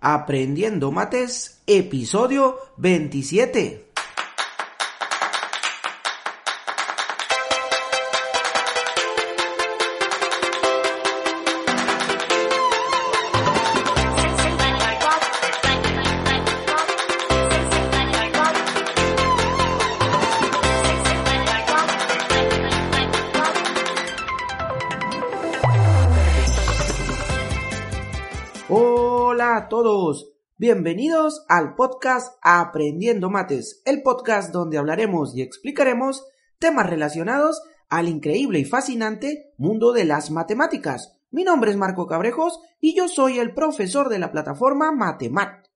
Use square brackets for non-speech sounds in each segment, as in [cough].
Aprendiendo Mates, episodio 27. Todos, bienvenidos al podcast Aprendiendo Mates, el podcast donde hablaremos y explicaremos temas relacionados al increíble y fascinante mundo de las matemáticas. Mi nombre es Marco Cabrejos y yo soy el profesor de la plataforma Matemat.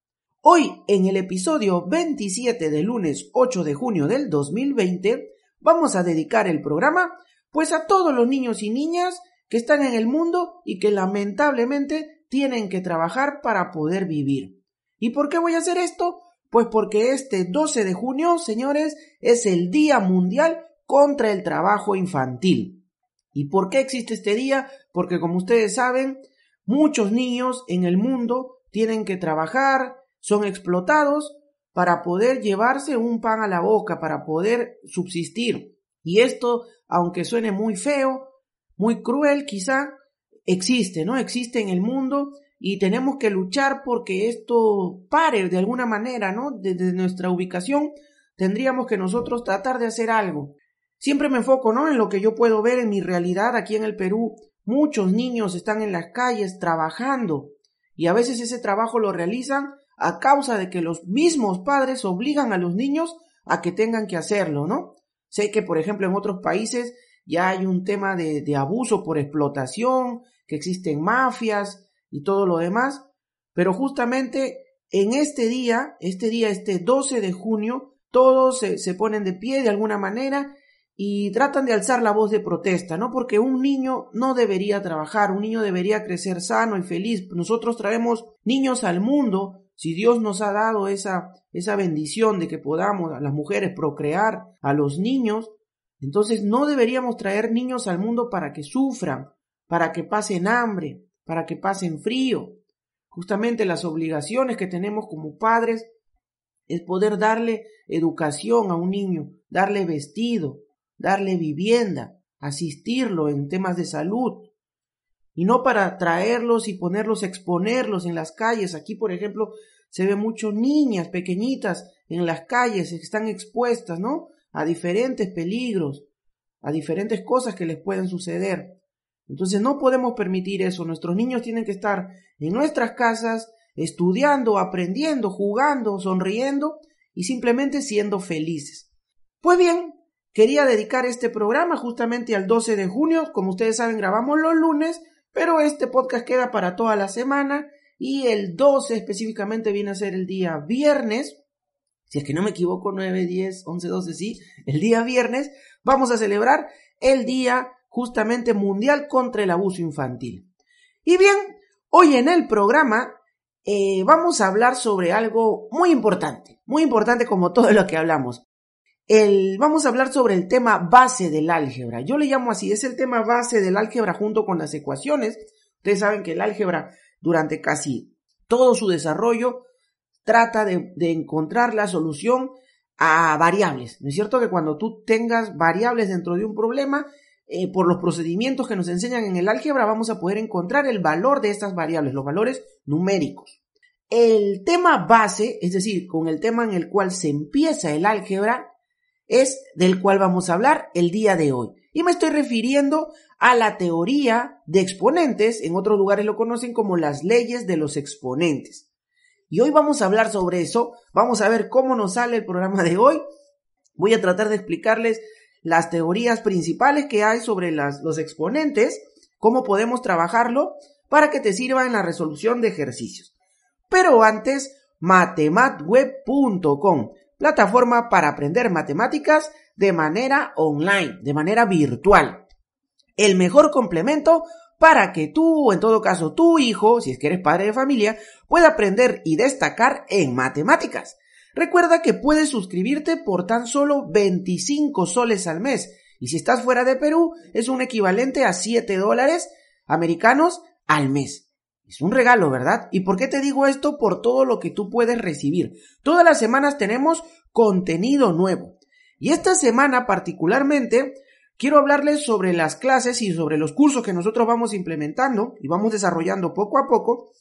Hoy, en el episodio 27 del lunes 8 de junio del 2020, vamos a dedicar el programa pues a todos los niños y niñas que están en el mundo y que lamentablemente tienen que trabajar para poder vivir. ¿Y por qué voy a hacer esto? Pues porque este 12 de junio, señores, es el Día Mundial contra el Trabajo Infantil. ¿Y por qué existe este día? Porque como ustedes saben, muchos niños en el mundo tienen que trabajar, son explotados para poder llevarse un pan a la boca, para poder subsistir. Y esto, aunque suene muy feo, muy cruel quizá, existe, ¿no? Existe en el mundo y tenemos que luchar porque esto pare de alguna manera, ¿no? Desde nuestra ubicación tendríamos que nosotros tratar de hacer algo. Siempre me enfoco, ¿no? En lo que yo puedo ver en mi realidad aquí en el Perú. Muchos niños están en las calles trabajando y a veces ese trabajo lo realizan a causa de que los mismos padres obligan a los niños a que tengan que hacerlo, ¿no? Sé que, por ejemplo, en otros países ya hay un tema de, de abuso por explotación, que existen mafias y todo lo demás, pero justamente en este día, este día, este 12 de junio, todos se, se, ponen de pie de alguna manera y tratan de alzar la voz de protesta, ¿no? Porque un niño no debería trabajar, un niño debería crecer sano y feliz. Nosotros traemos niños al mundo, si Dios nos ha dado esa, esa bendición de que podamos a las mujeres procrear a los niños, entonces no deberíamos traer niños al mundo para que sufran, para que pasen hambre, para que pasen frío. Justamente las obligaciones que tenemos como padres es poder darle educación a un niño, darle vestido, darle vivienda, asistirlo en temas de salud, y no para traerlos y ponerlos, exponerlos en las calles. Aquí, por ejemplo, se ve mucho niñas pequeñitas en las calles están expuestas, ¿no? a diferentes peligros, a diferentes cosas que les pueden suceder. Entonces no podemos permitir eso. Nuestros niños tienen que estar en nuestras casas, estudiando, aprendiendo, jugando, sonriendo y simplemente siendo felices. Pues bien, quería dedicar este programa justamente al 12 de junio. Como ustedes saben, grabamos los lunes, pero este podcast queda para toda la semana y el 12 específicamente viene a ser el día viernes si es que no me equivoco, 9, 10, 11, 12, sí, el día viernes, vamos a celebrar el Día justamente Mundial contra el Abuso Infantil. Y bien, hoy en el programa eh, vamos a hablar sobre algo muy importante, muy importante como todo lo que hablamos. El, vamos a hablar sobre el tema base del álgebra. Yo le llamo así, es el tema base del álgebra junto con las ecuaciones. Ustedes saben que el álgebra durante casi todo su desarrollo trata de, encontrar la solución a variables. ¿No es cierto que cuando tú tengas variables dentro de un problema, eh, por los procedimientos que nos enseñan en el álgebra, vamos a poder encontrar el valor de estas variables, los valores numéricos. El tema base, es decir, con el tema en el cual se empieza el álgebra, es del cual vamos a hablar el día de hoy. Y me estoy refiriendo a la teoría de exponentes, en otros lugares lo conocen como las leyes de los exponentes. Y hoy vamos a hablar sobre eso, vamos a ver cómo nos sale el programa de hoy. Voy a tratar de explicarles las teorías principales que hay sobre los exponentes, cómo podemos trabajarlo para que te sirva en la resolución de ejercicios. Pero antes matematweb.com, plataforma para aprender matemáticas de manera online, de manera virtual. El mejor complemento para que tú, o en todo caso tu hijo, si es que eres padre de familia, pueda aprender y destacar en matemáticas. Recuerda que puedes suscribirte por tan solo 25 soles al mes. Y si estás fuera de Perú, es un equivalente a 7 dólares americanos al mes. Es un regalo, ¿verdad? ¿Y por qué te digo esto? Por todo lo que tú puedes recibir. Todas las semanas tenemos contenido nuevo. Y esta semana particularmente quiero hablarles sobre las clases y sobre los cursos que nosotros vamos implementando y vamos desarrollando poco a poco.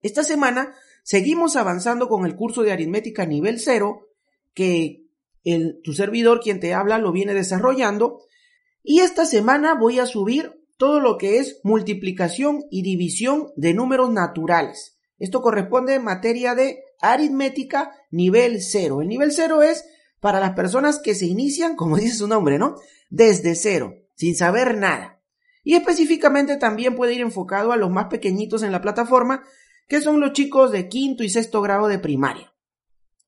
Esta semana seguimos avanzando con el curso de aritmética nivel 0 que el, tu servidor quien te habla lo viene desarrollando. Y esta semana voy a subir todo lo que es multiplicación y división de números naturales. Esto corresponde en materia de aritmética nivel 0. El nivel 0 es para las personas que se inician, como [laughs] dice su nombre, ¿no? Desde cero, sin saber nada. Y específicamente también puede ir enfocado a los más pequeñitos en la plataforma, que son los chicos de quinto y sexto grado de primaria.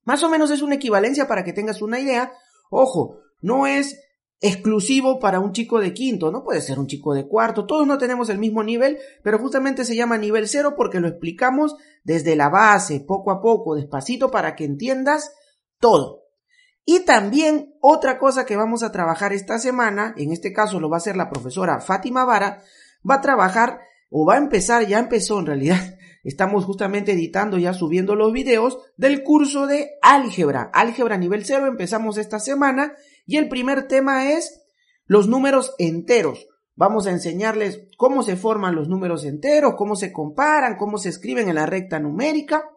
Más o menos es una equivalencia para que tengas una idea. Ojo, no es exclusivo para un chico de quinto, no puede ser un chico de cuarto, todos no tenemos el mismo nivel, pero justamente se llama nivel cero porque lo explicamos desde la base, poco a poco, despacito, para que entiendas todo. Y también otra cosa que vamos a trabajar esta semana, en este caso lo va a hacer la profesora Fátima Vara, va a trabajar o va a empezar, ya empezó en realidad, estamos justamente editando, ya subiendo los videos del curso de álgebra, álgebra nivel cero, empezamos esta semana y el primer tema es los números enteros. Vamos a enseñarles cómo se forman los números enteros, cómo se comparan, cómo se escriben en la recta numérica.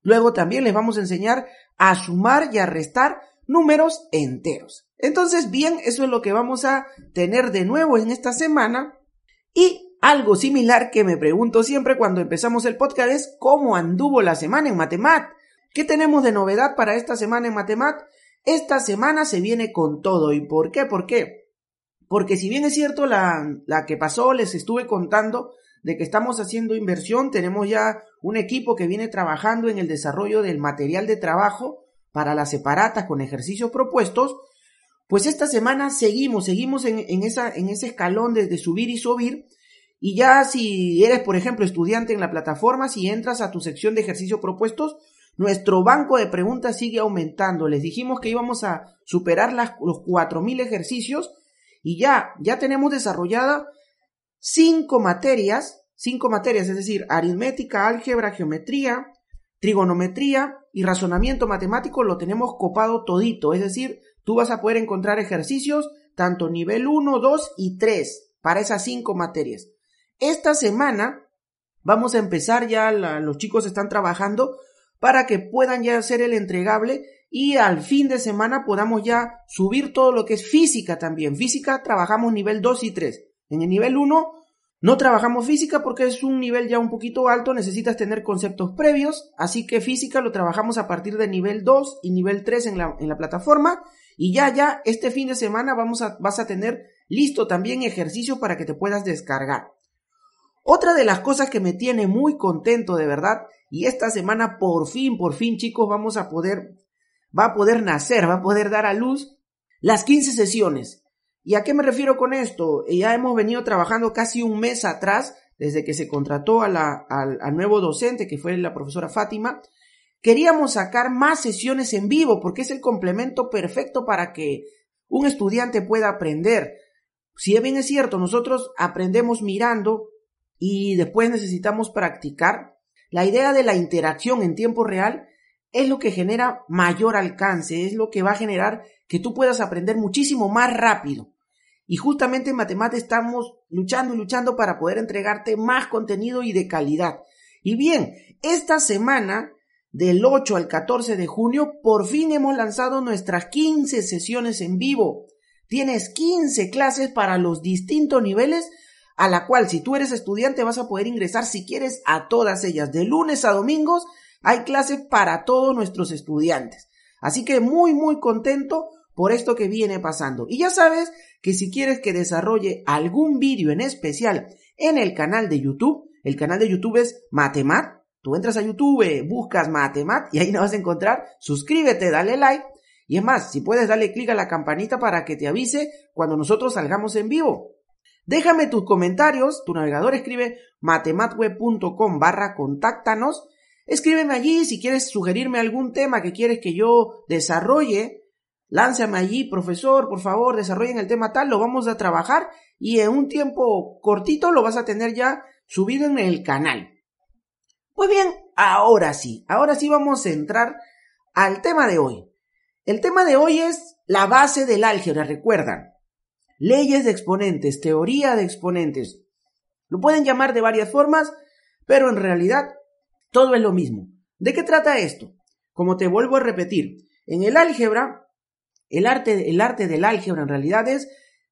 Luego también les vamos a enseñar a sumar y a restar números enteros. Entonces, bien, eso es lo que vamos a tener de nuevo en esta semana. Y algo similar que me pregunto siempre cuando empezamos el podcast es cómo anduvo la semana en Matemat. ¿Qué tenemos de novedad para esta semana en Matemat? Esta semana se viene con todo. ¿Y por qué? ¿Por qué? Porque si bien es cierto la, la que pasó, les estuve contando de que estamos haciendo inversión, tenemos ya un equipo que viene trabajando en el desarrollo del material de trabajo para las separatas con ejercicios propuestos, pues esta semana seguimos, seguimos en, esa, en ese escalón de, de subir y subir. Y ya si eres, por ejemplo, estudiante en la plataforma, si entras a tu sección de ejercicios propuestos, nuestro banco de preguntas sigue aumentando. Les dijimos que íbamos a superar las, los 4.000 ejercicios y ya, ya tenemos desarrollada cinco materias, cinco materias, es decir, aritmética, álgebra, geometría, trigonometría y razonamiento matemático lo tenemos copado todito. Es decir, tú vas a poder encontrar ejercicios tanto nivel 1, 2 y 3 para esas cinco materias. Esta semana vamos a empezar ya, los chicos están trabajando para que puedan ya hacer el entregable y al fin de semana podamos ya subir todo lo que es física también. Física trabajamos nivel 2 y 3. En el nivel 1 no trabajamos física porque es un nivel ya un poquito alto, necesitas tener conceptos previos, así que física lo trabajamos a partir de nivel 2 y nivel 3 en la, en la plataforma y ya ya este fin de semana vamos a, vas a tener listo también ejercicio para que te puedas descargar. Otra de las cosas que me tiene muy contento de verdad y esta semana por fin, por fin chicos, vamos a poder, va a poder nacer, va a poder dar a luz las 15 sesiones. ¿Y a qué me refiero con esto? Ya hemos venido trabajando casi un mes atrás, desde que se contrató al nuevo docente, que fue la profesora Fátima, queríamos sacar más sesiones en vivo, porque es el complemento perfecto para que un estudiante pueda aprender. Si bien es cierto, nosotros aprendemos mirando, y después necesitamos practicar, la idea de la interacción en tiempo real es lo que genera mayor alcance, es lo que va a generar que tú puedas aprender muchísimo más rápido. Y justamente en matemáticas estamos luchando y luchando para poder entregarte más contenido y de calidad. Y bien, esta semana, del 8 al 14 de junio, por fin hemos lanzado nuestras 15 sesiones en vivo. Tienes 15 clases para los distintos niveles a la cual si tú eres estudiante vas a poder ingresar si quieres a todas ellas. De lunes a domingos hay clases para todos nuestros estudiantes. Así que muy muy contento por esto que viene pasando. Y ya sabes que si quieres que desarrolle algún vídeo en especial en el canal de YouTube, el canal de YouTube es Matemat, Tú entras a YouTube, buscas Matemat y ahí nos vas a encontrar. Suscríbete, dale like. Y es más, si puedes darle clic a la campanita para que te avise cuando nosotros salgamos en vivo. Déjame tus comentarios, tu navegador escribe matematweb.com barra contáctanos. Escríbeme allí si quieres sugerirme algún tema que quieres que yo desarrolle. Lánzame allí, profesor, por favor, desarrollen el tema tal, lo vamos a trabajar y en un tiempo cortito lo vas a tener ya subido en el canal. Pues bien, ahora sí, ahora sí vamos a entrar al tema de hoy. El tema de hoy es la base del álgebra, recuerdan. Leyes de exponentes, teoría de exponentes. Lo pueden llamar de varias formas, pero en realidad todo es lo mismo. ¿De qué trata esto? Como te vuelvo a repetir, en el álgebra, el arte, el arte del álgebra en realidad es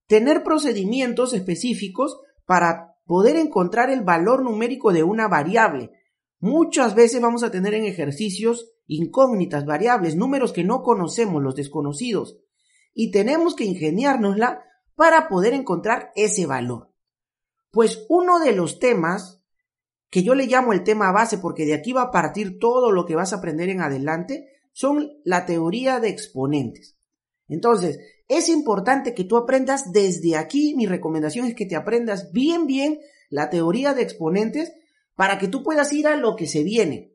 tener procedimientos específicos para poder encontrar el valor numérico de una variable, Muchas veces vamos a tener en ejercicios incógnitas, variables, números que no conocemos, los desconocidos, y tenemos que ingeniárnosla para poder encontrar ese valor. Pues uno de los temas que yo le llamo el tema base porque de aquí va a partir todo lo que vas a aprender en adelante, son la teoría de exponentes. Entonces, es importante que tú aprendas desde aquí, mi recomendación es que te aprendas bien, bien la teoría de exponentes para que tú puedas ir a lo que se viene.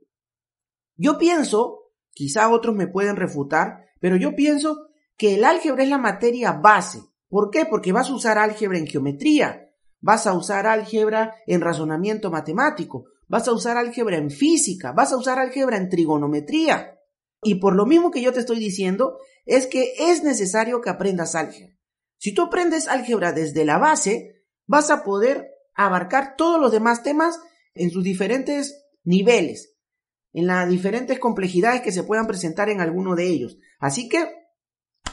Yo pienso, quizá otros me pueden refutar, pero yo pienso que el álgebra es la materia base. ¿Por qué? Porque vas a usar álgebra en geometría, vas a usar álgebra en razonamiento matemático, vas a usar álgebra en física, vas a usar álgebra en trigonometría. Y por lo mismo que yo te estoy diciendo, es que es necesario que aprendas álgebra. Si tú aprendes álgebra desde la base, vas a poder abarcar todos los demás temas en sus diferentes niveles, en las diferentes complejidades que se puedan presentar en alguno de ellos. Así que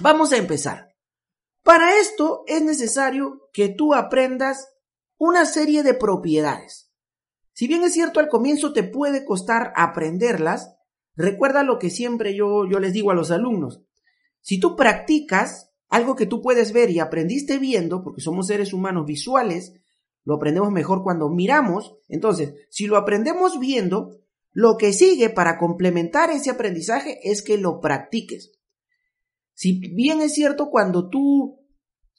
vamos a empezar. Para esto es necesario que tú aprendas una serie de propiedades. Si bien es cierto al comienzo te puede costar aprenderlas, recuerda lo que siempre yo, yo les digo a los alumnos. Si tú practicas algo que tú puedes ver y aprendiste viendo, porque somos seres humanos visuales, lo aprendemos mejor cuando miramos. Entonces, si lo aprendemos viendo, lo que sigue para complementar ese aprendizaje es que lo practiques. Si bien es cierto, cuando tú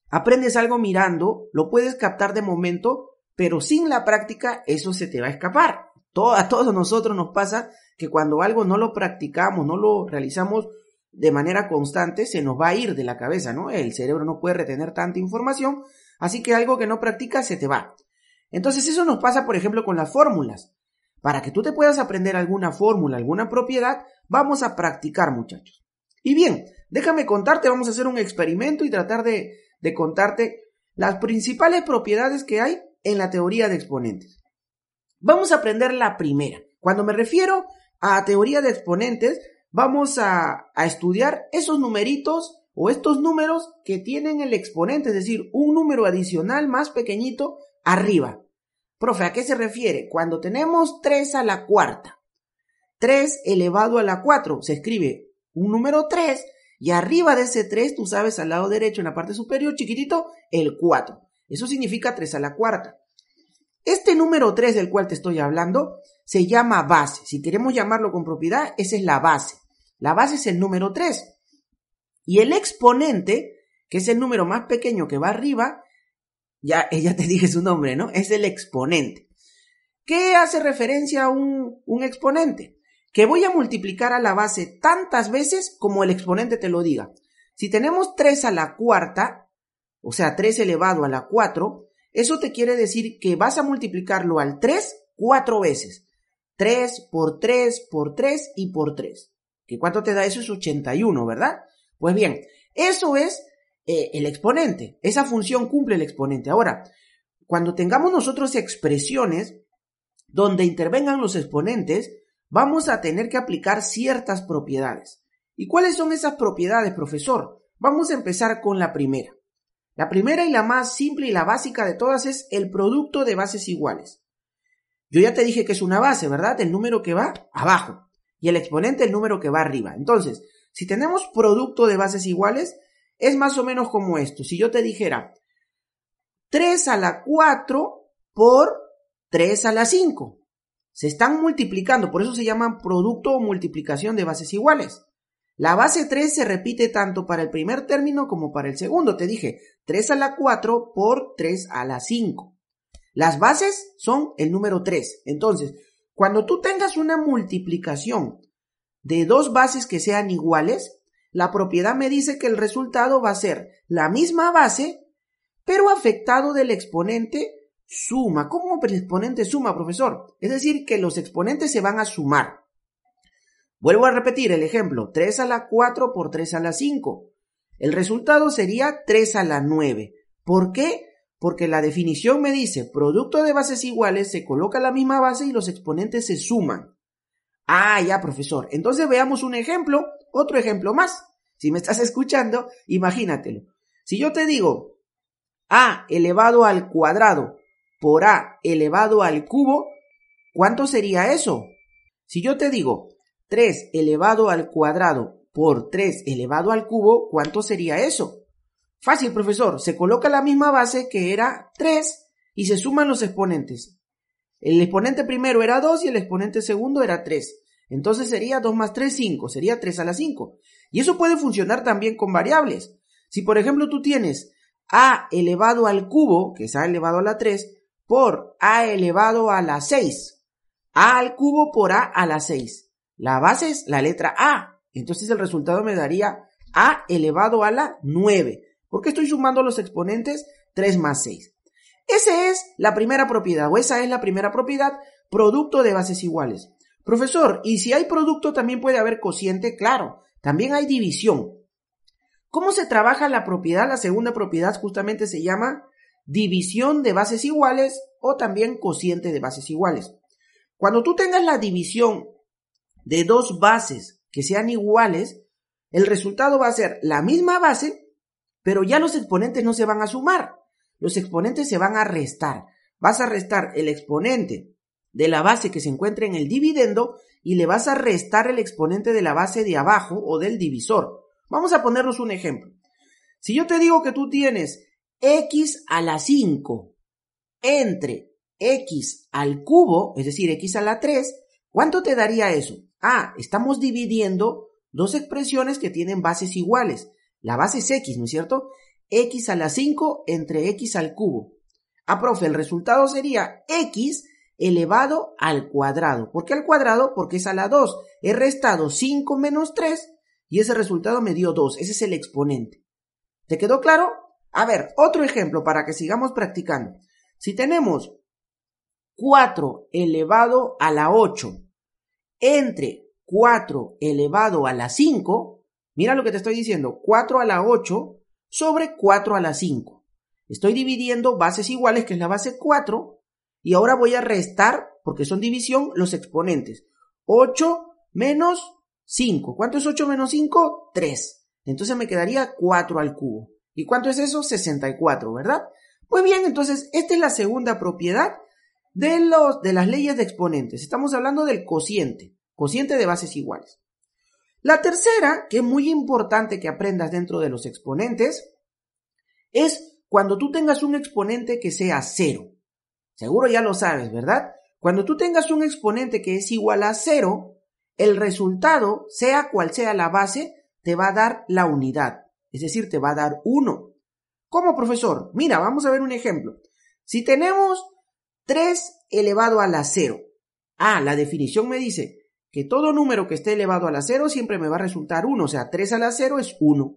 aprendes algo mirando, lo puedes captar de momento, pero sin la práctica eso se te va a escapar. a todos nosotros nos pasa que cuando algo no lo practicamos, no lo realizamos de manera constante, se nos va a ir de la cabeza, ¿no? El cerebro no puede retener tanta información, Así que algo que no practicas se te va. Entonces eso nos pasa, por ejemplo, con las fórmulas. Para que tú te puedas aprender alguna fórmula, alguna propiedad, vamos a practicar, muchachos. Y bien, déjame contarte, vamos a hacer un experimento y tratar de, de contarte las principales propiedades que hay en la teoría de exponentes. Vamos a aprender la primera. Cuando me refiero a teoría de exponentes, vamos a, a estudiar esos numeritos o estos números que tienen el exponente, es decir, un número adicional más pequeñito arriba. Profe, ¿a qué se refiere? Cuando tenemos 3 a la cuarta, 3 elevado a la 4, se escribe un número 3 y arriba de ese 3, tú sabes, al lado derecho, en la parte superior, chiquitito, el 4. Eso significa 3 a la cuarta. Este número 3 del cual te estoy hablando se llama base. Si queremos llamarlo con propiedad, esa es la base. La base es el número 3. Y el exponente, que es el número más pequeño que va arriba, ya, [laughs] ya te dije su nombre, ¿no? Es el exponente. ¿Qué hace referencia a un, un exponente? Que voy a multiplicar a la base tantas veces como el exponente te lo diga. Si tenemos 3 a la cuarta, o sea, 3 elevado a la 4, eso te quiere decir que vas a multiplicarlo al 3 cuatro veces. 3 por 3 por 3 y por 3. ¿Qué cuánto te da eso? Es 81, ¿verdad? Pues bien, eso es eh, el exponente. Esa función cumple el exponente. Ahora, cuando tengamos nosotros expresiones donde intervengan los exponentes, vamos a tener que aplicar ciertas propiedades. ¿Y cuáles son esas propiedades, profesor? Vamos a empezar con la primera. La primera y la más simple y la básica de todas es el producto de bases iguales. Yo ya te dije que es una base, ¿verdad? El número que va abajo y el exponente el número que va arriba. Entonces, si tenemos producto de bases iguales, es más o menos como esto. Si yo te dijera 3 a la 4 por 3 a la 5. Se están multiplicando, por eso se llaman producto o multiplicación de bases iguales. La base 3 se repite tanto para el primer término como para el segundo. Te dije 3 a la 4 por 3 a la 5. Las bases son el número 3. Entonces, cuando tú tengas una multiplicación de dos bases que sean iguales, la propiedad me dice que el resultado va a ser la misma base, pero afectado del exponente suma. ¿Cómo el exponente suma, profesor? Es decir, que los exponentes se van a sumar. Vuelvo a repetir el ejemplo, 3 a la 4 por 3 a la 5. El resultado sería 3 a la 9. ¿Por qué? Porque la definición me dice, producto de bases iguales, se coloca la misma base y los exponentes se suman. Ah, ya, profesor. Entonces veamos un ejemplo, otro ejemplo más. Si me estás [laughs] escuchando, imagínatelo. Si yo te digo a elevado al cuadrado por a elevado al cubo, ¿cuánto sería eso? Si yo te digo 3 elevado al cuadrado por 3 elevado al cubo, ¿cuánto sería eso? Fácil, profesor. Se coloca la misma base que era 3 y se suman los exponentes. El exponente primero era 2 y el exponente segundo era 3. Entonces sería 2 más 3, 5. Sería 3 a la 5. Y eso puede funcionar también con variables. Si por ejemplo tú tienes a elevado al cubo, que es a elevado a la 3, por a elevado a la 6. a al cubo por a a la 6. La base es la letra a. Entonces el resultado me daría a elevado a la 9. Porque estoy sumando los exponentes 3 más 6. Esa es la primera propiedad, o esa es la primera propiedad, producto de bases iguales. Profesor, ¿y si hay producto también puede haber cociente? Claro, también hay división. ¿Cómo se trabaja la propiedad? La segunda propiedad justamente se llama división de bases iguales o también cociente de bases iguales. Cuando tú tengas la división de dos bases que sean iguales, el resultado va a ser la misma base, pero ya los exponentes no se van a sumar. Los exponentes se van a restar. Vas a restar el exponente de la base que se encuentra en el dividendo y le vas a restar el exponente de la base de abajo o del divisor. Vamos a ponernos un ejemplo. Si yo te digo que tú tienes x a la 5 entre x al cubo, es decir, x a la 3, ¿cuánto te daría eso? Ah, estamos dividiendo dos expresiones que tienen bases iguales. La base es x, ¿no es cierto? x a la 5 entre x al cubo. Ah, profe, el resultado sería x elevado al cuadrado. ¿Por qué al cuadrado? Porque es a la 2. He restado 5 menos 3 y ese resultado me dio 2. Ese es el exponente. ¿Te quedó claro? A ver, otro ejemplo para que sigamos practicando. Si tenemos 4 elevado a la 8 entre 4 elevado a la 5, mira lo que te estoy diciendo, 4 a la 8 sobre 4 a la 5. Estoy dividiendo bases iguales, que es la base 4, y ahora voy a restar, porque son división, los exponentes. 8 menos 5. ¿Cuánto es 8 menos 5? 3. Entonces me quedaría 4 al cubo. ¿Y cuánto es eso? 64, ¿verdad? Pues bien, entonces, esta es la segunda propiedad de, los, de las leyes de exponentes. Estamos hablando del cociente, cociente de bases iguales. La tercera, que es muy importante que aprendas dentro de los exponentes, es cuando tú tengas un exponente que sea cero. Seguro ya lo sabes, ¿verdad? Cuando tú tengas un exponente que es igual a cero, el resultado, sea cual sea la base, te va a dar la unidad es decir, te va a dar 1. ¿Cómo, profesor? Mira, vamos a ver un ejemplo. Si tenemos 3 elevado a la 0. Ah, la definición me dice que todo número que esté elevado a la 0 siempre me va a resultar 1, o sea, 3 a la 0 es 1.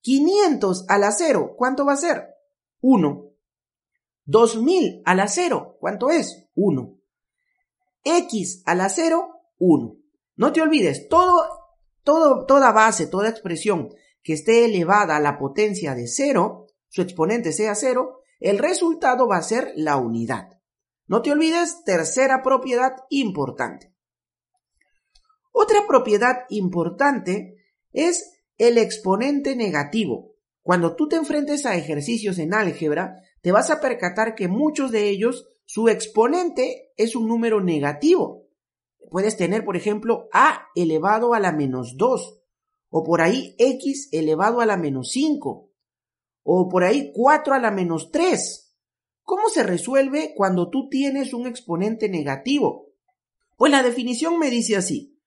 500 a la 0, ¿cuánto va a ser? 1. 2000 a la 0, ¿cuánto es? 1. X a la 0, 1. No te olvides, todo, todo, toda base, toda expresión que esté elevada a la potencia de cero, su exponente sea cero, el resultado va a ser la unidad. No te olvides, tercera propiedad importante. Otra propiedad importante es el exponente negativo. Cuando tú te enfrentes a ejercicios en álgebra, te vas a percatar que muchos de ellos, su exponente es un número negativo. Puedes tener, por ejemplo, a elevado a la menos 2 o por ahí x elevado a la menos 5, o por ahí 4 a la menos 3. ¿Cómo se resuelve cuando tú tienes un exponente negativo? Pues la definición me dice así.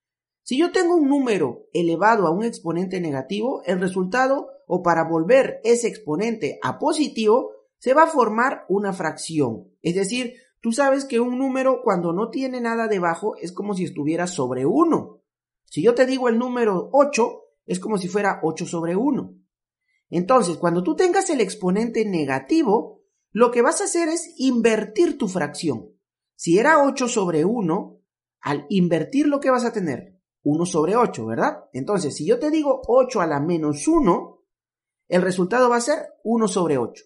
Si yo tengo un número elevado a un exponente negativo, el resultado, o para volver ese exponente a positivo, se va a formar una fracción. Es decir, tú sabes que un número cuando no tiene nada debajo es como si estuviera sobre 1. Si yo te digo el número 8, es como si fuera 8 sobre 1. Entonces, cuando tú tengas el exponente negativo, lo que vas a hacer es invertir tu fracción. Si era 8 sobre 1, al invertir lo que vas a tener, 1 sobre 8, ¿verdad? Entonces, si yo te digo 8 a la menos 1, el resultado va a ser 1 sobre 8.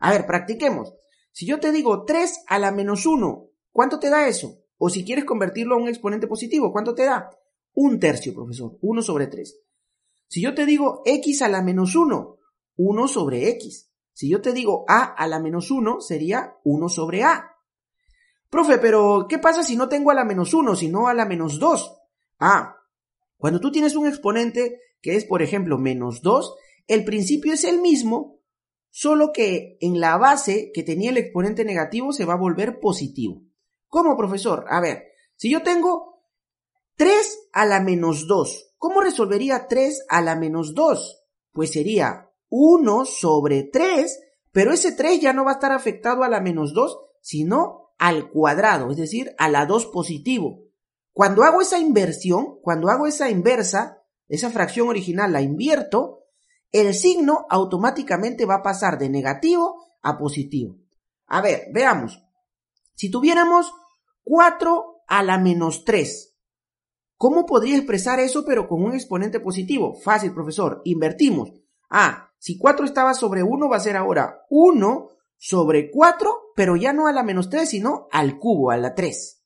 A ver, practiquemos. Si yo te digo 3 a la menos 1, ¿cuánto te da eso? O si quieres convertirlo a un exponente positivo, ¿cuánto te da? Un tercio, profesor, 1 sobre 3. Si yo te digo x a la menos 1, 1 sobre x. Si yo te digo a a la menos 1, sería 1 sobre a. Profe, pero ¿qué pasa si no tengo a la menos 1, sino a la menos 2? Ah, cuando tú tienes un exponente que es, por ejemplo, menos 2, el principio es el mismo, solo que en la base que tenía el exponente negativo se va a volver positivo. ¿Cómo, profesor? A ver, si yo tengo 3 a la menos 2, ¿Cómo resolvería 3 a la menos 2? Pues sería 1 sobre 3, pero ese 3 ya no va a estar afectado a la menos 2, sino al cuadrado, es decir, a la 2 positivo. Cuando hago esa inversión, cuando hago esa inversa, esa fracción original la invierto, el signo automáticamente va a pasar de negativo a positivo. A ver, veamos. Si tuviéramos 4 a la menos 3, ¿Cómo podría expresar eso pero con un exponente positivo? Fácil, profesor. Invertimos. Ah, si 4 estaba sobre 1 va a ser ahora 1 sobre 4, pero ya no a la menos 3, sino al cubo, a la 3.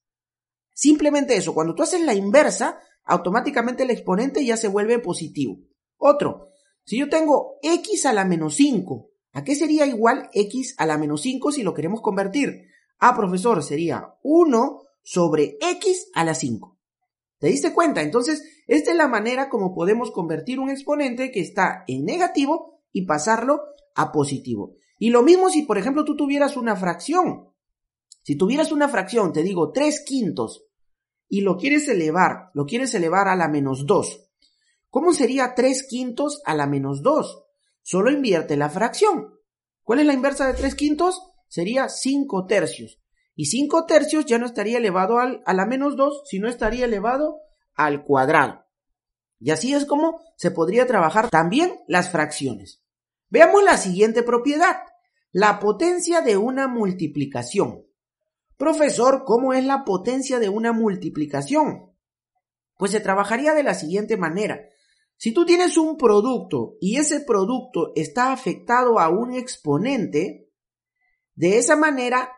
Simplemente eso. Cuando tú haces la inversa, automáticamente el exponente ya se vuelve positivo. Otro. Si yo tengo x a la menos 5, ¿a qué sería igual x a la menos 5 si lo queremos convertir? Ah, profesor, sería 1 sobre x a la 5. ¿Te diste cuenta? Entonces, esta es la manera como podemos convertir un exponente que está en negativo y pasarlo a positivo. Y lo mismo si, por ejemplo, tú tuvieras una fracción. Si tuvieras una fracción, te digo 3 quintos, y lo quieres elevar, lo quieres elevar a la menos 2. ¿Cómo sería 3 quintos a la menos 2? Solo invierte la fracción. ¿Cuál es la inversa de 3 quintos? Sería 5 tercios. Y 5 tercios ya no estaría elevado al, a la menos 2, sino estaría elevado al cuadrado. Y así es como se podría trabajar también las fracciones. Veamos la siguiente propiedad, la potencia de una multiplicación. Profesor, ¿cómo es la potencia de una multiplicación? Pues se trabajaría de la siguiente manera. Si tú tienes un producto y ese producto está afectado a un exponente, de esa manera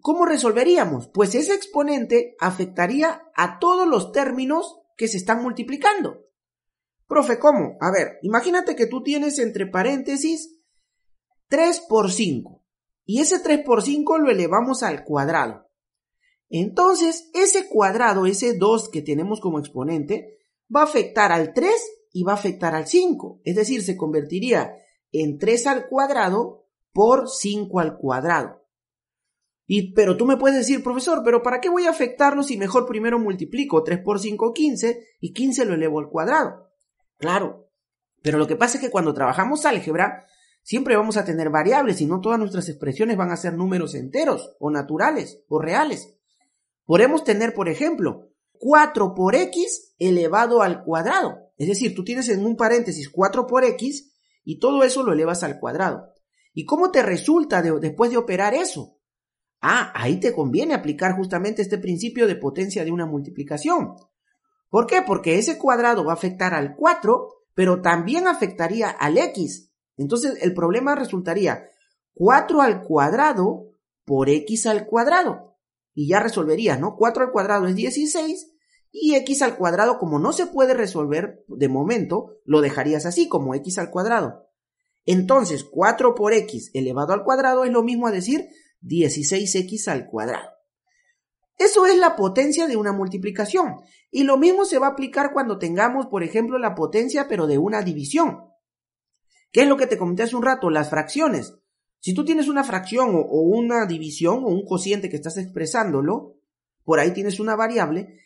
¿Cómo resolveríamos? Pues ese exponente afectaría a todos los términos que se están multiplicando. Profe, ¿cómo? A ver, imagínate que tú tienes entre paréntesis 3 por 5 y ese 3 por 5 lo elevamos al cuadrado. Entonces, ese cuadrado, ese 2 que tenemos como exponente, va a afectar al 3 y va a afectar al 5. Es decir, se convertiría en 3 al cuadrado por 5 al cuadrado. Y, pero tú me puedes decir, profesor, pero ¿para qué voy a afectarlo si mejor primero multiplico 3 por 5, 15 y 15 lo elevo al cuadrado? Claro, pero lo que pasa es que cuando trabajamos álgebra, siempre vamos a tener variables y no todas nuestras expresiones van a ser números enteros o naturales o reales. Podemos tener, por ejemplo, 4 por x elevado al cuadrado. Es decir, tú tienes en un paréntesis 4 por x y todo eso lo elevas al cuadrado. ¿Y cómo te resulta después de operar eso? Ah, ahí te conviene aplicar justamente este principio de potencia de una multiplicación. ¿Por qué? Porque ese cuadrado va a afectar al 4, pero también afectaría al x. Entonces el problema resultaría 4 al cuadrado por x al cuadrado. Y ya resolvería, ¿no? 4 al cuadrado es 16 y x al cuadrado, como no se puede resolver de momento, lo dejarías así, como x al cuadrado. Entonces, 4 por x elevado al cuadrado es lo mismo a decir 16x al cuadrado. Eso es la potencia de una multiplicación. Y lo mismo se va a aplicar cuando tengamos, por ejemplo, la potencia pero de una división. ¿Qué es lo que te comenté hace un rato? Las fracciones. Si tú tienes una fracción o, una división o un cociente que estás expresándolo, por ahí tienes una variable,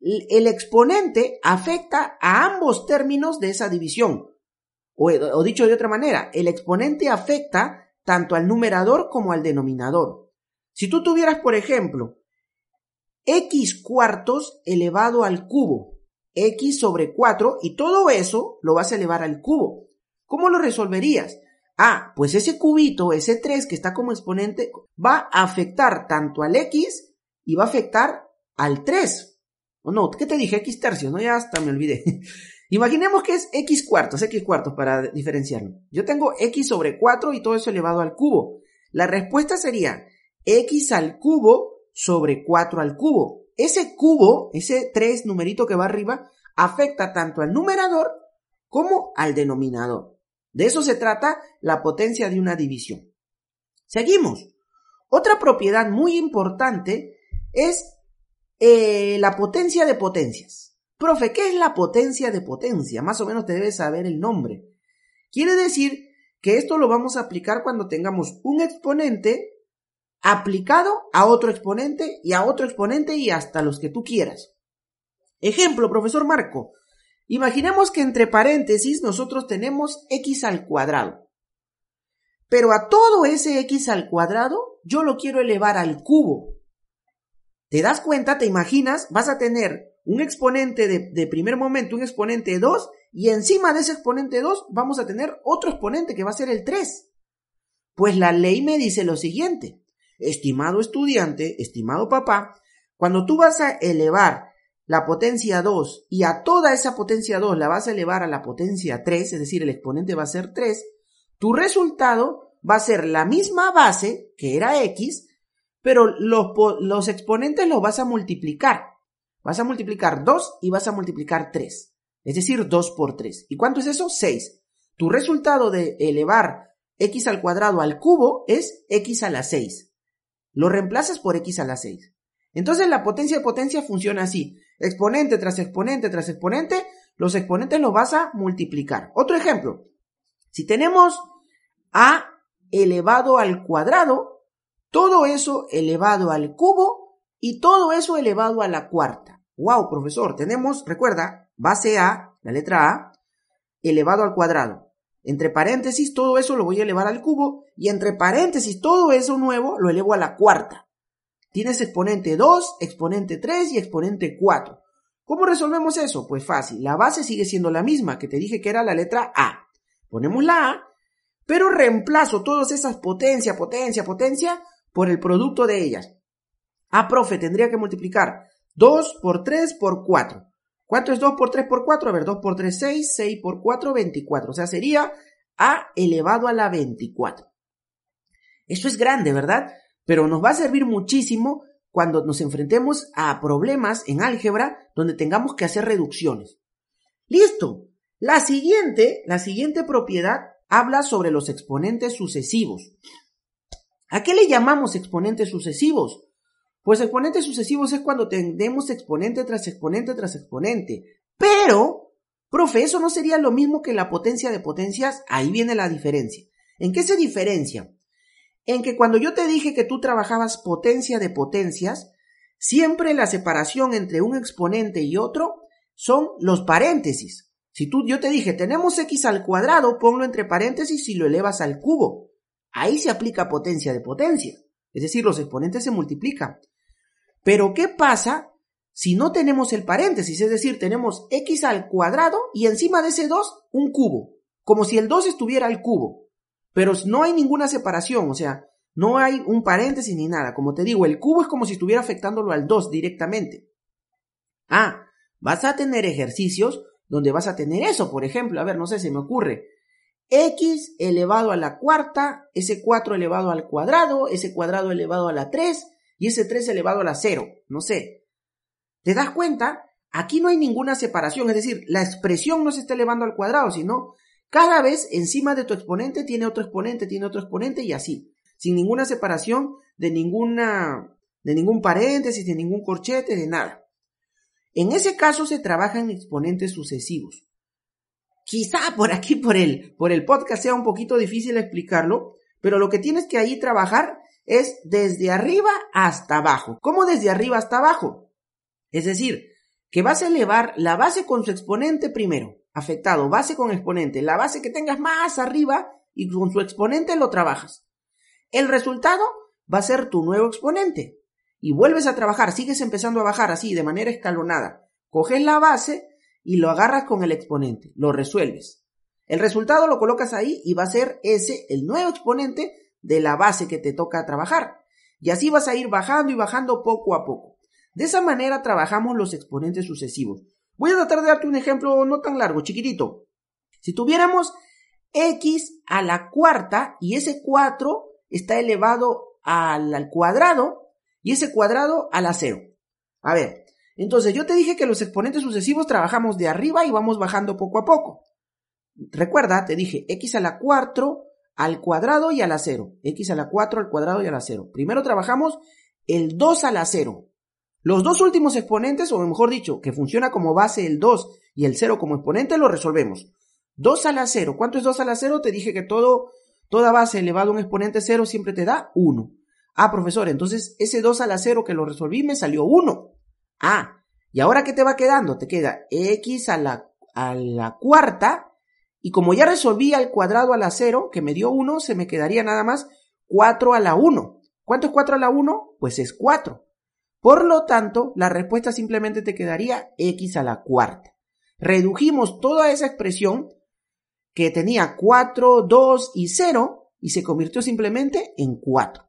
el exponente afecta a ambos términos de esa división. O, dicho de otra manera, el exponente afecta tanto al numerador como al denominador. Si tú tuvieras, por ejemplo, x cuartos elevado al cubo, x sobre 4, y todo eso lo vas a elevar al cubo. ¿Cómo lo resolverías? Ah, pues ese cubito, ese 3 que está como exponente, va a afectar tanto al x y va a afectar al 3. O no, ¿qué te dije? X tercios, ¿no? Ya hasta me olvidé. [laughs] Imaginemos que es x cuartos, x cuartos para diferenciarlo. Yo tengo x sobre 4 y todo eso elevado al cubo. La respuesta sería x al cubo sobre 4 al cubo. Ese cubo, ese 3 numerito que va arriba, afecta tanto al numerador como al denominador. De eso se trata la potencia de una división. Seguimos. Otra propiedad muy importante es eh, la potencia de potencias. Profe, ¿qué es la potencia de potencia? Más o menos te debes saber el nombre. Quiere decir que esto lo vamos a aplicar cuando tengamos un exponente aplicado a otro exponente y a otro exponente y hasta los que tú quieras. Ejemplo, profesor Marco. Imaginemos que entre paréntesis nosotros tenemos x al cuadrado. Pero a todo ese x al cuadrado yo lo quiero elevar al cubo. ¿Te das cuenta? ¿Te imaginas? Vas a tener un exponente de, primer momento, un exponente 2, y encima de ese exponente 2 vamos a tener otro exponente que va a ser el 3. Pues la ley me dice lo siguiente, estimado estudiante, estimado papá, cuando tú vas a elevar la potencia 2 y a toda esa potencia 2 la vas a elevar a la potencia 3, es decir, el exponente va a ser 3, tu resultado va a ser la misma base, que era x, pero los, los exponentes los vas a multiplicar. Vas a multiplicar 2 y vas a multiplicar 3. Es decir, 2 por 3. ¿Y cuánto es eso? 6. Tu resultado de elevar x al cuadrado al cubo es x a la 6. Lo reemplazas por x a la 6. Entonces la potencia de potencia funciona así. Exponente tras exponente tras exponente, los exponentes los vas a multiplicar. Otro ejemplo. Si tenemos a elevado al cuadrado, todo eso elevado al cubo y todo eso elevado a la cuarta. Wow, profesor, tenemos, recuerda, base A, la letra A, elevado al cuadrado. Entre paréntesis, todo eso lo voy a elevar al cubo y entre paréntesis, todo eso nuevo lo elevo a la cuarta. Tienes exponente 2, exponente 3 y exponente 4. ¿Cómo resolvemos eso? Pues fácil, la base sigue siendo la misma que te dije que era la letra A. Ponemos la A, pero reemplazo todas esas potencia, potencia, potencia por el producto de ellas. Ah, profe, tendría que multiplicar 2 por 3 por 4. ¿Cuánto es 2 por 3 por 4? A ver, 2 por 3, 6, 6 por 4, 24. O sea, sería A elevado a la 24. Esto es grande, ¿verdad? Pero nos va a servir muchísimo cuando nos enfrentemos a problemas en álgebra donde tengamos que hacer reducciones. Listo. La siguiente, la siguiente propiedad habla sobre los exponentes sucesivos. ¿A qué le llamamos exponentes sucesivos? Pues exponentes sucesivos es cuando tenemos exponente tras exponente tras exponente. Pero, profe, eso no sería lo mismo que la potencia de potencias. Ahí viene la diferencia. ¿En qué se diferencia? En que cuando yo te dije que tú trabajabas potencia de potencias, siempre la separación entre un exponente y otro son los paréntesis. Si tú, yo te dije, tenemos x al cuadrado, ponlo entre paréntesis y lo elevas al cubo. Ahí se aplica potencia de potencia. Es decir, los exponentes se multiplican. Pero ¿qué pasa si no tenemos el paréntesis? Es decir, tenemos x al cuadrado y encima de ese 2 un cubo. Como si el 2 estuviera al cubo. Pero no hay ninguna separación, o sea, no hay un paréntesis ni nada. Como te digo, el cubo es como si estuviera afectándolo al 2 directamente. Ah, vas a tener ejercicios donde vas a tener eso, por ejemplo, a ver, no sé, se me ocurre x elevado a la cuarta, ese 4 elevado al cuadrado, ese cuadrado elevado a la 3 y ese 3 elevado a la 0, no sé. ¿Te das cuenta? Aquí no hay ninguna separación, es decir, la expresión no se está elevando al cuadrado, sino cada vez encima de tu exponente tiene otro exponente, tiene otro exponente y así, sin ninguna separación de ninguna de ningún paréntesis, de ningún corchete, de nada. En ese caso se trabaja en exponentes sucesivos. Quizá por aquí, por el, por el podcast, sea un poquito difícil explicarlo, pero lo que tienes que ahí trabajar es desde arriba hasta abajo. ¿Cómo desde arriba hasta abajo? Es decir, que vas a elevar la base con su exponente primero, afectado, base con exponente, la base que tengas más arriba y con su exponente lo trabajas. El resultado va a ser tu nuevo exponente. Y vuelves a trabajar, sigues empezando a bajar así, de manera escalonada. Coges la base y lo agarras con el exponente, lo resuelves. El resultado lo colocas ahí y va a ser ese, el nuevo exponente de la base que te toca trabajar. Y así vas a ir bajando y bajando poco a poco. De esa manera trabajamos los exponentes sucesivos. Voy a tratar de darte un ejemplo no tan largo, chiquitito. Si tuviéramos x a la cuarta y ese 4 está elevado al, cuadrado y ese cuadrado a la cero. A ver, entonces yo te dije que los exponentes sucesivos trabajamos de arriba y vamos bajando poco a poco. Recuerda, te dije x a la 4 al cuadrado y a la cero. x a la 4 al cuadrado y a la cero. Primero trabajamos el 2 a la cero. Los dos últimos exponentes, o mejor dicho, que funciona como base el 2 y el 0 como exponente, lo resolvemos. 2 a la 0. ¿Cuánto es 2 a la 0? Te dije que todo, toda base elevado a un exponente 0 siempre te da 1. Ah, profesor, entonces ese 2 a la 0 que lo resolví me salió 1. Ah, ¿y ahora qué te va quedando? Te queda x a la, a la cuarta, y como ya resolví al cuadrado a la 0, que me dio 1, se me quedaría nada más 4 a la 1. ¿Cuánto es 4 a la 1? Pues es 4. Por lo tanto, la respuesta simplemente te quedaría x a la cuarta. Redujimos toda esa expresión que tenía 4, 2 y 0 y se convirtió simplemente en 4.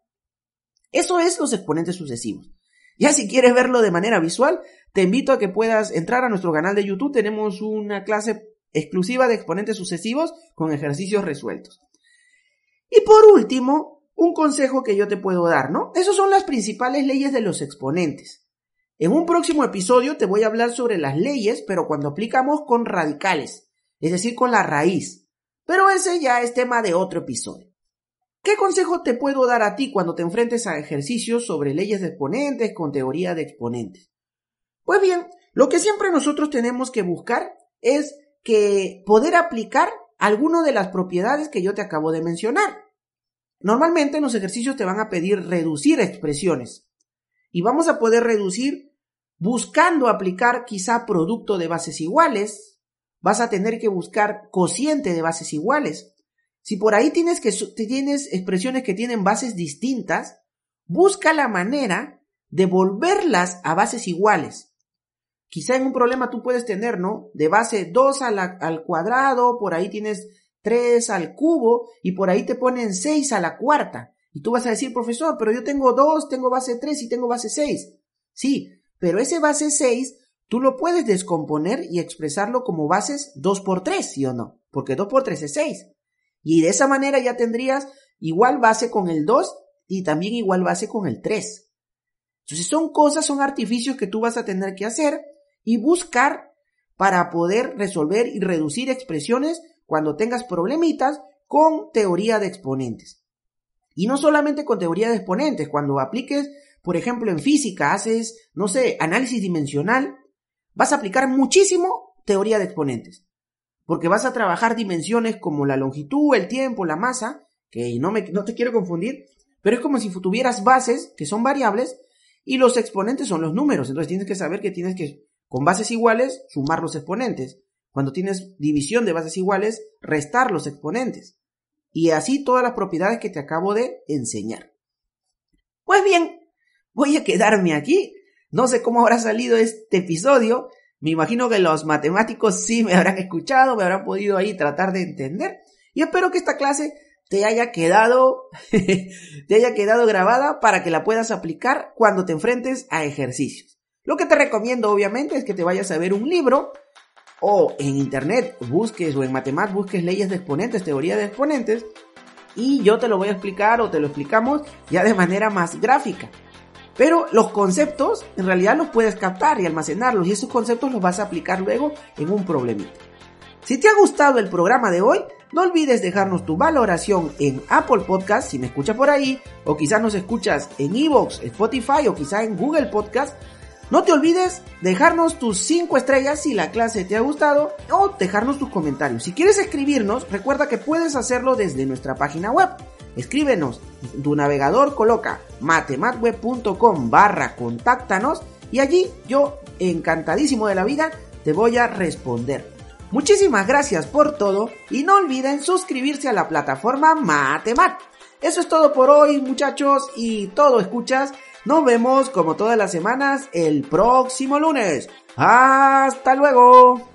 Eso es los exponentes sucesivos. Ya si quieres verlo de manera visual, te invito a que puedas entrar a nuestro canal de YouTube. Tenemos una clase exclusiva de exponentes sucesivos con ejercicios resueltos. Y por último, un consejo que yo te puedo dar, ¿no? Esas son las principales leyes de los exponentes. En un próximo episodio te voy a hablar sobre las leyes, pero cuando aplicamos con radicales, es decir, con la raíz. Pero ese ya es tema de otro episodio. ¿Qué consejo te puedo dar a ti cuando te enfrentes a ejercicios sobre leyes de exponentes con teoría de exponentes? Pues bien, lo que siempre nosotros tenemos que buscar es que poder aplicar alguna de las propiedades que yo te acabo de mencionar. Normalmente en los ejercicios te van a pedir reducir expresiones y vamos a poder reducir buscando aplicar quizá producto de bases iguales, vas a tener que buscar cociente de bases iguales. Si por ahí tienes, que, tienes expresiones que tienen bases distintas, busca la manera de volverlas a bases iguales. Quizá en un problema tú puedes tener, ¿no? De base 2 al cuadrado, por ahí tienes 3 al cubo y por ahí te ponen 6 a la cuarta. Y tú vas a decir, profesor, pero yo tengo 2, tengo base 3 y tengo base 6. Sí, pero ese base 6 tú lo puedes descomponer y expresarlo como bases 2 por 3, ¿sí o no? Porque 2 por 3 es 6. Y de esa manera ya tendrías igual base con el 2 y también igual base con el 3. Entonces son cosas, son artificios que tú vas a tener que hacer y buscar para poder resolver y reducir expresiones cuando tengas problemitas con teoría de exponentes. Y no solamente con teoría de exponentes, cuando apliques, por ejemplo, en física, haces, no sé, análisis dimensional, vas a aplicar muchísimo teoría de exponentes. Porque vas a trabajar dimensiones como la longitud, el tiempo, la masa, que no, me, no te quiero confundir, pero es como si tuvieras bases que son variables y los exponentes son los números. Entonces tienes que saber que tienes que, con bases iguales, sumar los exponentes. Cuando tienes división de bases iguales, restar los exponentes. Y así todas las propiedades que te acabo de enseñar. Pues bien, voy a quedarme aquí. No sé cómo habrá salido este episodio. Me imagino que los matemáticos sí me habrán escuchado, me habrán podido ahí tratar de entender. Y espero que esta clase te haya quedado, [laughs] te haya quedado grabada para que la puedas aplicar cuando te enfrentes a ejercicios. Lo que te recomiendo obviamente es que te vayas a ver un libro o en internet busques o en matemáticas busques leyes de exponentes, teoría de exponentes y yo te lo voy a explicar o te lo explicamos ya de manera más gráfica. Pero los conceptos en realidad los puedes captar y almacenarlos y esos conceptos los vas a aplicar luego en un problemita. Si te ha gustado el programa de hoy, no olvides dejarnos tu valoración en Apple Podcast si me escuchas por ahí, o quizás nos escuchas en Evox, Spotify o quizás en Google Podcast no te olvides dejarnos tus 5 estrellas si la clase te ha gustado o dejarnos tus comentarios. Si quieres escribirnos, recuerda que puedes hacerlo desde nuestra página web escríbenos. Tu navegador coloca matematweb.com barra contáctanos y allí yo, encantadísimo de la vida, te voy a responder. Muchísimas gracias por todo y no olviden suscribirse a la plataforma Matemat. Eso es todo por hoy muchachos y todo escuchas. Nos vemos como todas las semanas el próximo lunes. Hasta luego.